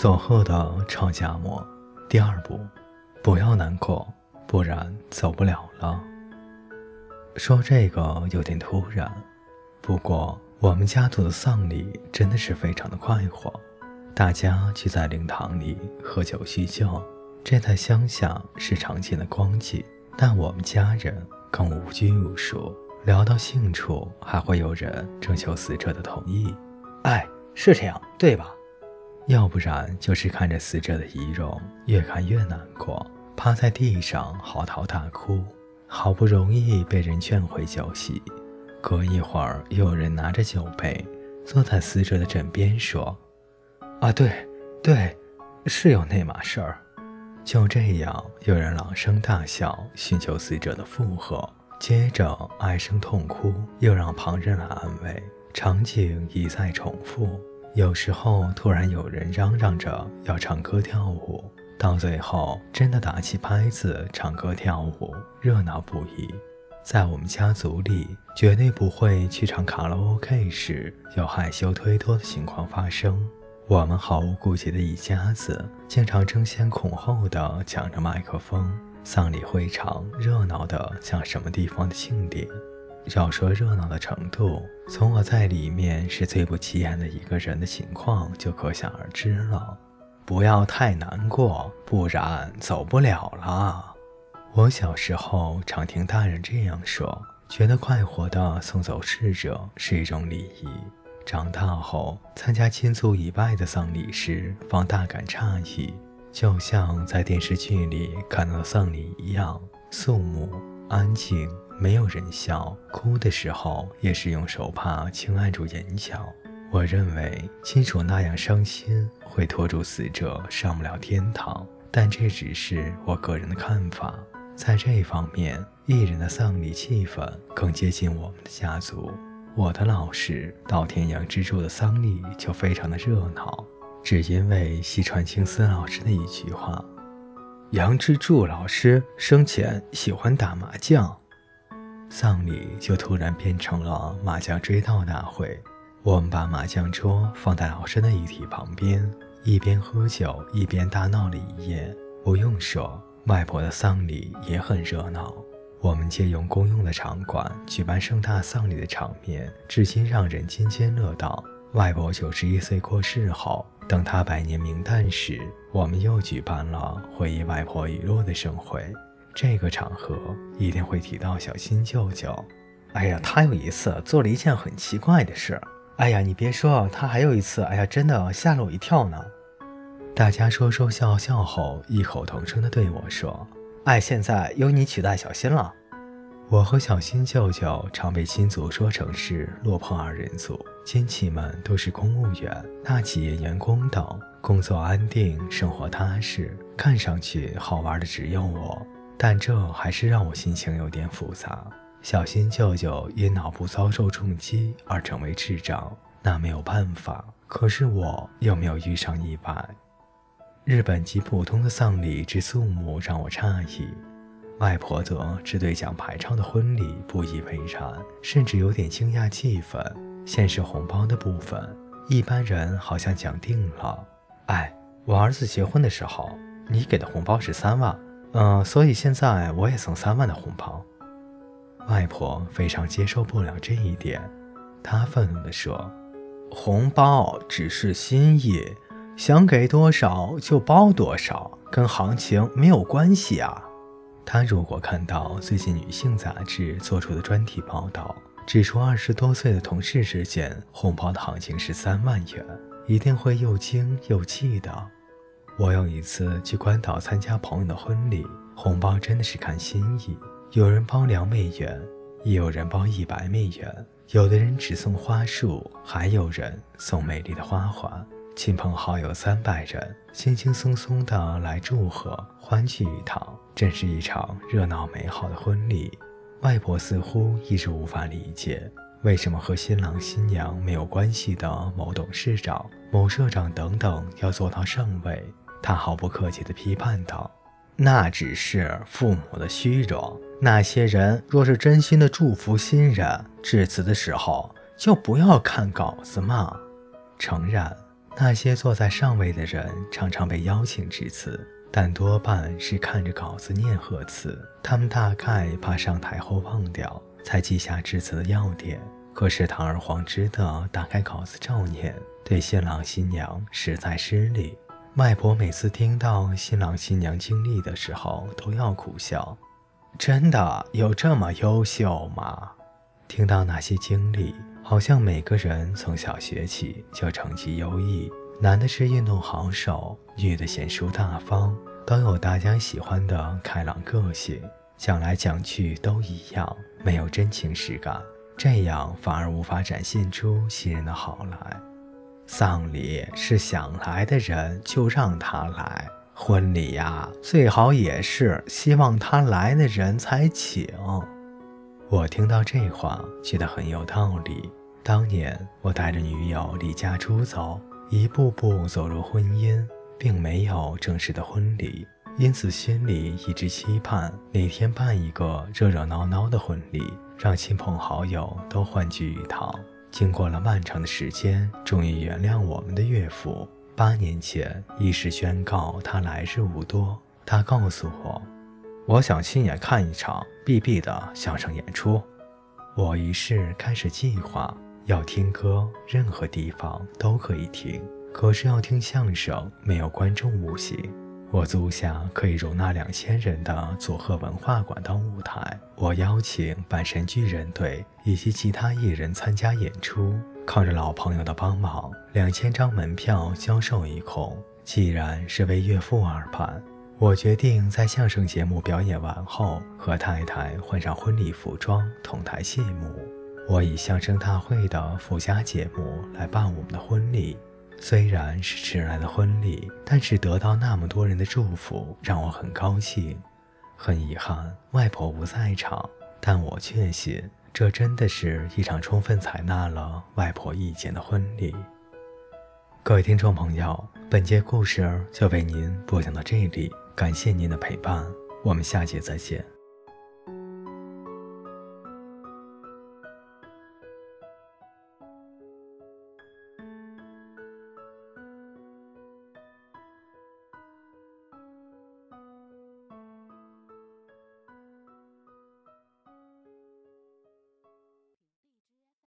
走后的吵架膜，第二步，不要难过，不然走不了了。说这个有点突然，不过我们家族的丧礼真的是非常的快活，大家聚在灵堂里喝酒叙旧，这在乡下是常见的光景，但我们家人更无拘无束，聊到兴处还会有人征求死者的同意。哎，是这样，对吧？要不然就是看着死者的遗容，越看越难过，趴在地上嚎啕大哭。好不容易被人劝回酒席，隔一会儿又有人拿着酒杯坐在死者的枕边说：“啊，对，对，是有那码事儿。”就这样，有人朗声大笑，寻求死者的附和，接着唉声痛哭，又让旁人来安慰。场景一再重复。有时候突然有人嚷嚷着要唱歌跳舞，到最后真的打起拍子唱歌跳舞，热闹不已。在我们家族里，绝对不会去唱卡拉 OK 时有害羞推脱的情况发生。我们毫无顾忌的一家子，经常争先恐后的抢着麦克风，丧礼会场热闹的像什么地方的庆典。要说热闹的程度，从我在里面是最不起眼的一个人的情况就可想而知了。不要太难过，不然走不了了。我小时候常听大人这样说，觉得快活的送走逝者是一种礼仪。长大后参加亲族以外的丧礼时，方大感诧异，就像在电视剧里看到的丧礼一样，肃穆安静。没有人笑，哭的时候也是用手帕轻按住眼角。我认为亲属那样伤心会拖住死者上不了天堂，但这只是我个人的看法。在这一方面，艺人的丧礼气氛更接近我们的家族。我的老师稻田杨之助的丧礼就非常的热闹，只因为西川青司老师的一句话：“杨之助老师生前喜欢打麻将。”丧礼就突然变成了麻将追悼大会。我们把麻将桌放在老师的遗体旁边，一边喝酒一边大闹了一夜。不用说，外婆的丧礼也很热闹。我们借用公用的场馆举办盛大丧礼的场面，至今让人津津乐道。外婆九十一岁过世后，等她百年冥诞时，我们又举办了回忆外婆遗落的盛会。这个场合一定会提到小新舅舅。哎呀，他有一次做了一件很奇怪的事。哎呀，你别说，他还有一次，哎呀，真的吓了我一跳呢。大家说说笑笑后，异口同声地对我说：“哎，现在由你取代小新了。”我和小新舅舅常被亲族说成是落魄二人组，亲戚们都是公务员、大企业员工等，工作安定，生活踏实，看上去好玩的只有我。但这还是让我心情有点复杂。小新舅舅因脑部遭受重击而成为智障，那没有办法。可是我又没有遇上意外。日本极普通的丧礼之肃穆让我诧异，外婆则只对讲排场的婚礼不以为然，甚至有点惊讶气氛。现实红包的部分，一般人好像讲定了。哎，我儿子结婚的时候，你给的红包是三万。嗯，所以现在我也送三万的红包。外婆非常接受不了这一点，她愤怒地说：“红包只是心意，想给多少就包多少，跟行情没有关系啊。”她如果看到最近女性杂志做出的专题报道，指出二十多岁的同事之间红包的行情是三万元，一定会又惊又气的。我有一次去关岛参加朋友的婚礼，红包真的是看心意，有人包两美元，也有人包一百美元，有的人只送花束，还有人送美丽的花环。亲朋好友三百人，轻轻松松的来祝贺，欢聚一堂，真是一场热闹美好的婚礼。外婆似乎一直无法理解，为什么和新郎新娘没有关系的某董事长、某社长等等要做到上位。他毫不客气地批判道：“那只是父母的虚荣。那些人若是真心的祝福新人，致辞的时候就不要看稿子嘛。诚然，那些坐在上位的人常常被邀请致辞，但多半是看着稿子念贺词。他们大概怕上台后忘掉，才记下致辞的要点。可是堂而皇之的打开稿子照念，对新郎新娘实在失礼。外婆每次听到新郎新娘经历的时候，都要苦笑。真的有这么优秀吗？听到那些经历，好像每个人从小学起就成绩优异，男的是运动好手，女的贤淑大方，都有大家喜欢的开朗个性，讲来讲去都一样，没有真情实感，这样反而无法展现出新人的好来。丧礼是想来的人就让他来，婚礼呀，最好也是希望他来的人才请。我听到这话，觉得很有道理。当年我带着女友离家出走，一步步走入婚姻，并没有正式的婚礼，因此心里一直期盼哪天办一个热热闹闹的婚礼，让亲朋好友都欢聚一堂。经过了漫长的时间，终于原谅我们的岳父。八年前，一时宣告他来日无多。他告诉我。我想亲眼看一场 B.B 的相声演出。我于是开始计划，要听歌，任何地方都可以听。可是要听相声，没有观众不行。我租下可以容纳两千人的佐贺文化馆当舞台。我邀请阪神巨人队以及其他艺人参加演出。靠着老朋友的帮忙，两千张门票销售一空。既然是为岳父而办。我决定在相声节目表演完后，和太太换上婚礼服装，同台谢幕。我以相声大会的附加节目来办我们的婚礼。虽然是迟来的婚礼，但是得到那么多人的祝福，让我很高兴。很遗憾，外婆不在场，但我确信，这真的是一场充分采纳了外婆意见的婚礼。各位听众朋友，本节故事就为您播讲到这里。感谢您的陪伴，我们下节再见。